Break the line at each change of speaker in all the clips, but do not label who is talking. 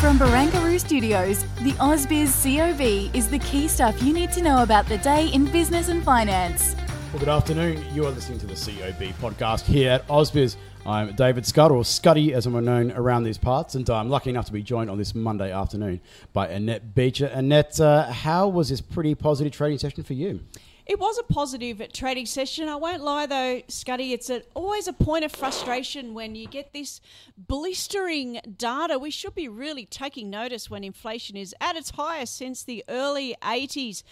From Barangaroo Studios, the AusBiz COB is the key stuff you need to know about the day in business and finance.
Well, good afternoon. You are listening to the COB podcast here at AusBiz. I'm David Scott, or Scuddy as I'm known around these parts, and I'm lucky enough to be joined on this Monday afternoon by Annette Beecher. Annette, uh, how was this pretty positive trading session for you?
It was a positive trading session. I won't lie though, Scuddy, it's a, always a point of frustration when you get this blistering data. We should be really taking notice when inflation is at its highest since the early 80s.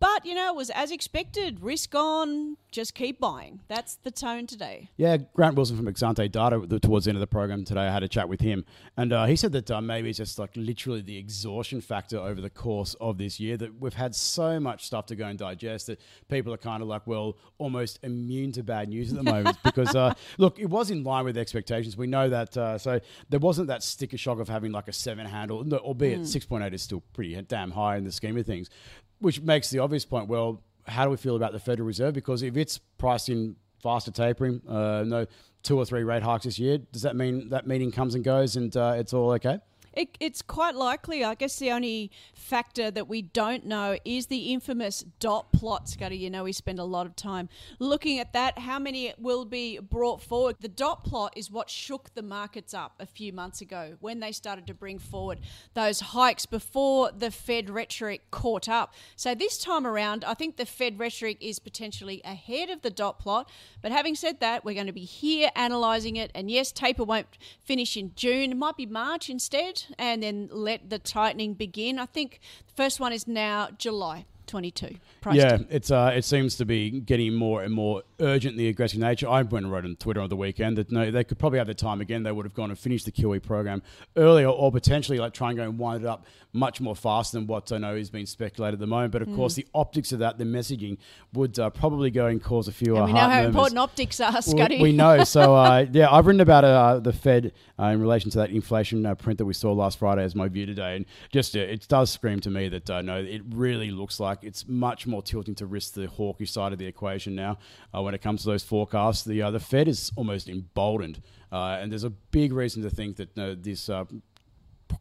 But, you know, it was as expected. Risk on, just keep buying. That's the tone today.
Yeah, Grant Wilson from Exante Data towards the end of the program today, I had a chat with him, and uh, he said that uh, maybe it's just like literally the exhaustion factor over the course of this year that we've had so much stuff to go and digest that people are kind of like, well, almost immune to bad news at the moment because, uh, look, it was in line with expectations. We know that, uh, so there wasn't that sticker shock of having like a seven handle, no, albeit 6.8 is still pretty damn high in the scheme of things, which makes the obvious point, well, how do we feel about the Federal Reserve? Because if it's priced in faster tapering, uh, no two or three rate hikes this year, does that mean that meeting comes and goes and uh, it's all okay?
It, it's quite likely. I guess the only factor that we don't know is the infamous dot plot, Scuddy. You know, we spend a lot of time looking at that. How many will be brought forward? The dot plot is what shook the markets up a few months ago when they started to bring forward those hikes before the Fed rhetoric caught up. So this time around, I think the Fed rhetoric is potentially ahead of the dot plot. But having said that, we're going to be here analysing it. And yes, taper won't finish in June. It might be March instead and then let the tightening begin. I think the first one is now July 22. Priced
yeah, it's uh, it seems to be getting more and more urgent the aggressive nature. I went and wrote on Twitter on the weekend that no, they could probably have the time again. They would have gone and finished the QE program earlier, or potentially like try and go and wind it up much more fast than what I know is being speculated at the moment. But of course, the optics of that, the messaging, would uh, probably go and cause a few.
And
uh,
we know how important optics are,
Well,
Scuddy.
We know. So, uh, yeah, I've written about uh, the Fed uh, in relation to that inflation uh, print that we saw last Friday as my view today. And just uh, it does scream to me that uh, no, it really looks like it's much more tilting to risk the hawkish side of the equation now uh, when it comes to those forecasts. The, uh, the Fed is almost emboldened. Uh, and there's a big reason to think that uh, this uh,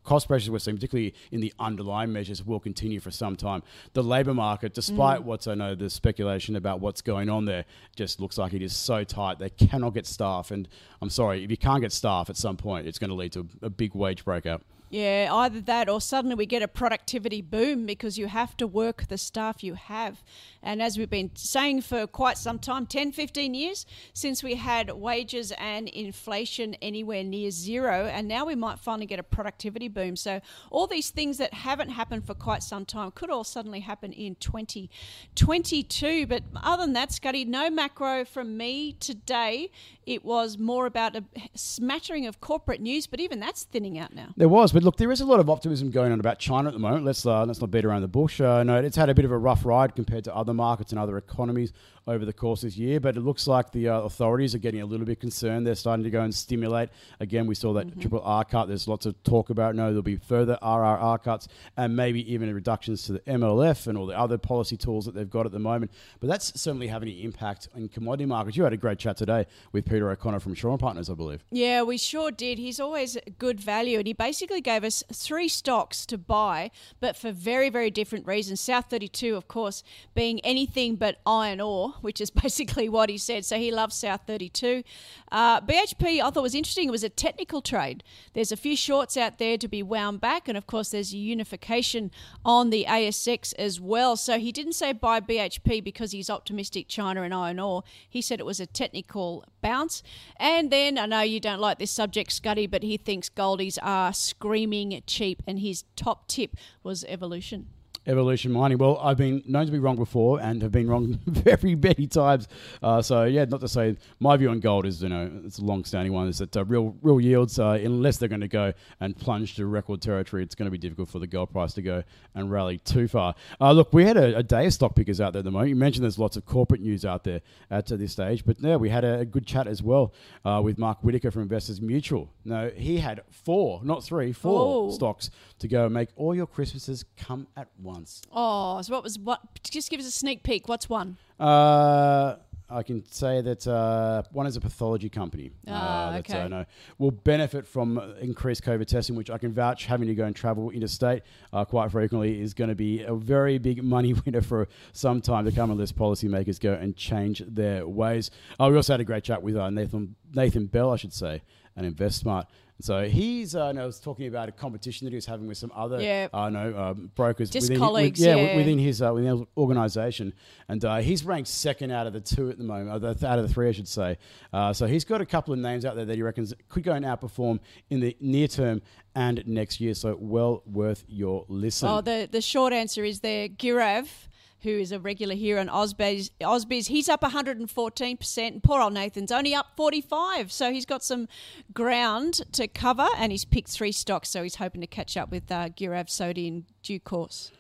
cost pressures we're seeing, particularly in the underlying measures, will continue for some time. The labour market, despite what's I know the speculation about what's going on there, just looks like it is so tight they cannot get staff. And I'm sorry, if you can't get staff at some point, it's going to lead to a big wage breakout.
Yeah, either that or suddenly we get a productivity boom because you have to work the staff you have. And as we've been saying for quite some time 10, 15 years since we had wages and inflation anywhere near zero, and now we might finally get a productivity boom. So, all these things that haven't happened for quite some time could all suddenly happen in 2022. But other than that, Scuddy, no macro from me today. It was more about a smattering of corporate news, but even that's thinning out now.
There was, but look, there is a lot of optimism going on about China at the moment. Let's uh, let's not beat around the bush. Uh, no, it's had a bit of a rough ride compared to other markets and other economies over the course of this year. But it looks like the uh, authorities are getting a little bit concerned. They're starting to go and stimulate. Again, we saw that triple R cut. There's lots of talk about. No, there'll be further RRR cuts and maybe even reductions to the MLF and all the other policy tools that they've got at the moment. But that's certainly having an impact in commodity markets. You had a great chat today with Peter O'Connor from Shaw and Partners, I believe.
Yeah, we sure did. He's always good value, and he basically gave us three stocks to buy, but for very, very different reasons. South 32, of course, being anything but iron ore, which is basically what he said. So he loves South 32. Uh, BHP, I thought was interesting. It was a technical trade. There's a few shorts out there to be wound back, and of course, there's a unification on the ASX as well. So he didn't say buy BHP because he's optimistic China and iron ore. He said it was a technical bounce. And then I know you don't like this subject, Scuddy, but he thinks goldies are screaming cheap, and his top tip was evolution.
Evolution Mining. Well, I've been known to be wrong before and have been wrong very many times. Uh, so yeah, not to say my view on gold is you know it's a long-standing one is that uh, real real yields uh, unless they're going to go and plunge to record territory, it's going to be difficult for the gold price to go and rally too far. Uh, look, we had a, a, day of stock pickers out there at the moment. You mentioned there's lots of corporate news out there at this stage, but yeah, we had a, a good chat as well uh, with Mark Whitaker from Investors Mutual. No, he had four, not three, four oh. stocks to go and make all your Christmases come at once.
Oh, so what was what? Just give us a sneak peek. What's one?
Uh, I can say that uh, one is a pathology company
ah, uh, that okay.
know, will benefit from increased COVID testing, which I can vouch having to go and travel interstate uh, quite frequently is going to be a very big money winner for some time to come unless policymakers go and change their ways. Uh, we also had a great chat with uh, Nathan Nathan Bell, I should say, and InvestSmart. So he's, uh, I was talking about a competition that he was having with some other,
yeah.
uh, know, um, brokers,
just
within,
colleagues,
with, yeah,
yeah,
within his uh, within his organisation, and uh, he's ranked second out of the two at the moment, out of the three, I should say. Uh, so he's got a couple of names out there that he reckons could go and outperform in the near term and next year. So well worth your listen.
Oh, the the short answer is there, Gaurav who is a regular here on Ausbiz. Ausbiz, he's up 114%, and poor old Nathan's only up 45. So he's got some ground to cover, and he's picked three stocks, so he's hoping to catch up with uh, Gaurav Sodhi in due course.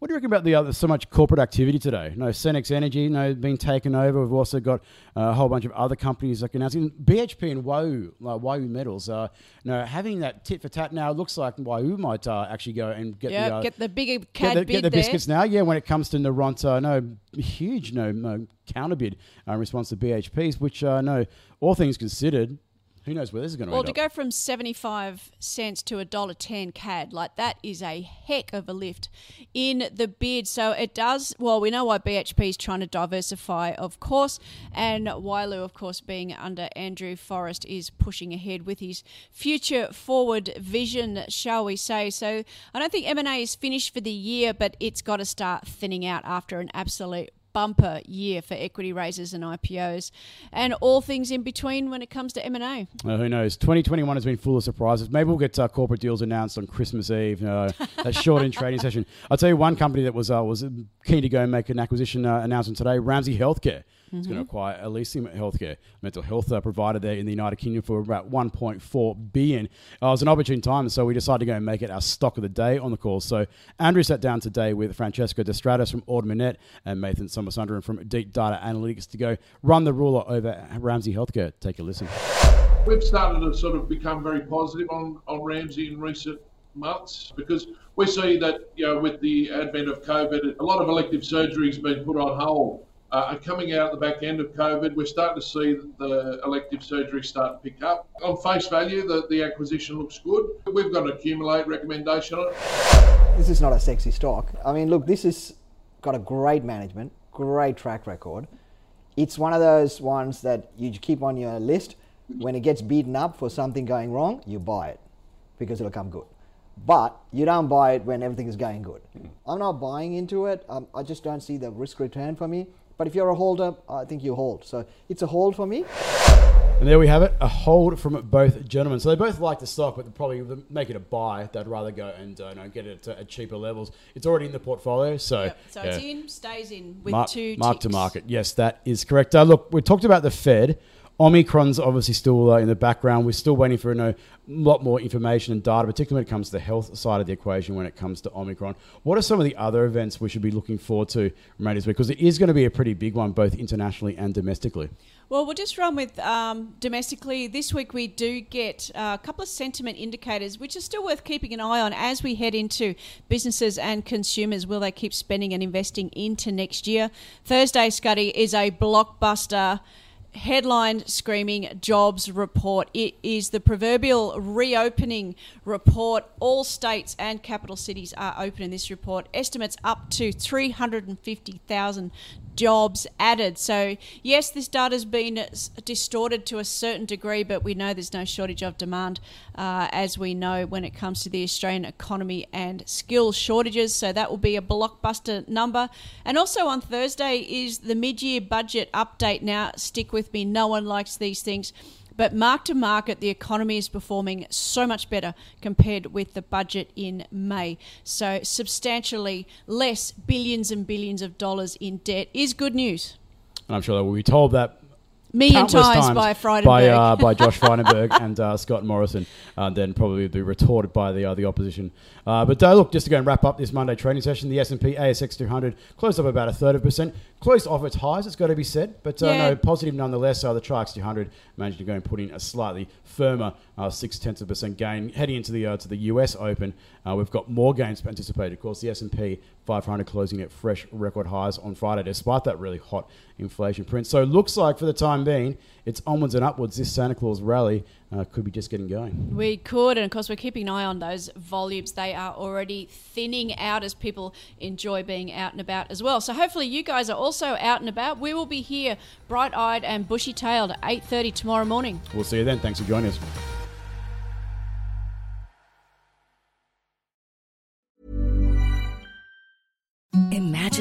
What do you reckon about the other so much corporate activity today? No, Senex Energy, no, being taken over. We've also got uh, a whole bunch of other companies like announcing BHP and Wyloo, like Wyloo Metals. Uh, you know, having that tit for tat now, it looks like Wyloo might uh, actually go and get
yep,
the uh,
get the bigger
get the, get the biscuits now. Yeah, when it comes to Noront, no huge no, no counterbid uh, in response to BHP's, which uh, no, all things considered, who knows where this is going to
well,
to
go from 75 cents to a dollar 10 CAD, like that is a heck of a lift in the bid. So it does, well, we know why BHP is trying to diversify, of course, and Wyloo, of course, being under Andrew Forrest, is pushing ahead with his future forward vision, shall we say. So I don't think M&A is finished for the year, but it's got to start thinning out after an absolute bumper year for equity raises and IPOs, and all things in between when it comes to M and A.
Uh, who knows? 2021 has been full of surprises. Maybe we'll get uh, corporate deals announced on Christmas Eve. Uh, that short in trading session. I'll tell you one company that was uh, was keen to go and make an acquisition uh, announcement today. Ramsay Healthcare. It's going to acquire Elysium Healthcare, mental health uh, provider there in the United Kingdom for about 1.4 billion. Uh, it was an opportune time, so we decided to go and make it our stock of the day on the call. So Andrew sat down today with Francesco Destratus from Ord Minnett and Nathan Somasundaram from Deep Data Analytics to go run the ruler over Ramsay Healthcare. Take a listen.
We've started to sort of become very positive on, on Ramsay in recent months because we see that you know with the advent of COVID, a lot of elective surgery has been put on hold. Uh, coming out the back end of COVID, we're starting to see the elective surgery start to pick up. On face value, the, the acquisition looks good. We've got an accumulate recommendation on it.
This is not a sexy stock. I mean, look, this has got a great management, great track record. It's one of those ones that you keep on your list. When it gets beaten up for something going wrong, you buy it because it'll come good. But you don't buy it when everything is going good. I'm not buying into it. Um, I just don't see the risk return for me. But if you're a holder, I think you hold. So it's a hold for me.
And there we have it, a hold from both gentlemen. So they both like the stock, but probably make it a buy. They'd rather go and uh, know, get it at cheaper levels. It's already in the portfolio, so
yep. so
yeah.
it's in, stays in with
mark,
two
mark
ticks.
to market. Yes, that is correct. Uh, look, we talked about the Fed. Omicron's obviously still uh, in the background. We're still waiting for a lot more information and data, particularly when it comes to the health side of the equation when it comes to Omicron. What are some of the other events we should be looking forward to remaining this week? Because it is going to be a pretty big one, both internationally and domestically.
Well, we'll just run with um, domestically. This week we do get uh, a couple of sentiment indicators, which are still worth keeping an eye on as we head into businesses and consumers. Will they keep spending and investing into next year? Thursday, Scuddy, is a blockbuster headline screaming jobs report. It is the proverbial reopening report. All states and capital cities are open in this report. Estimates up to 350,000 jobs added. So, yes, this data has been distorted to a certain degree, but we know there's no shortage of demand, uh, as we know when it comes to the Australian economy and skill shortages. So, that will be a blockbuster number. And also on Thursday is the mid year budget update. Now, stick with me, no one likes these things But mark to market, the economy is performing so much better compared with the budget in May. So substantially less billions and billions of dollars in debt is good news.
And I'm sure that we'll be told that
Million by Frydenberg.
by, uh, by Josh Frydenberg and uh, Scott Morrison, uh, then probably be retorted by the uh, the opposition. Uh, but uh, look, just to go and wrap up this Monday trading session, the S and P ASX 200 closed up about a third of a percent, closed off its highs. It's got to be said, but uh,
Yeah.
no positive nonetheless. Uh, the Tri-X 200 managed to go and put in a slightly firmer uh, six tenths of a percent gain heading into the uh, to the US Open. Uh, we've got more gains anticipated. Of course, the S and P 500 closing at fresh record highs on Friday, despite that really hot inflation print. So it looks like for the time being, it's onwards and upwards. This Santa Claus rally uh, could be just getting going.
We could, and of course, we're keeping an eye on those volumes. They are already thinning out as people enjoy being out and about as well. So hopefully, you guys are also out and about. We will be here, bright-eyed and bushy-tailed, at eight thirty tomorrow morning.
We'll see you then. Thanks for joining us.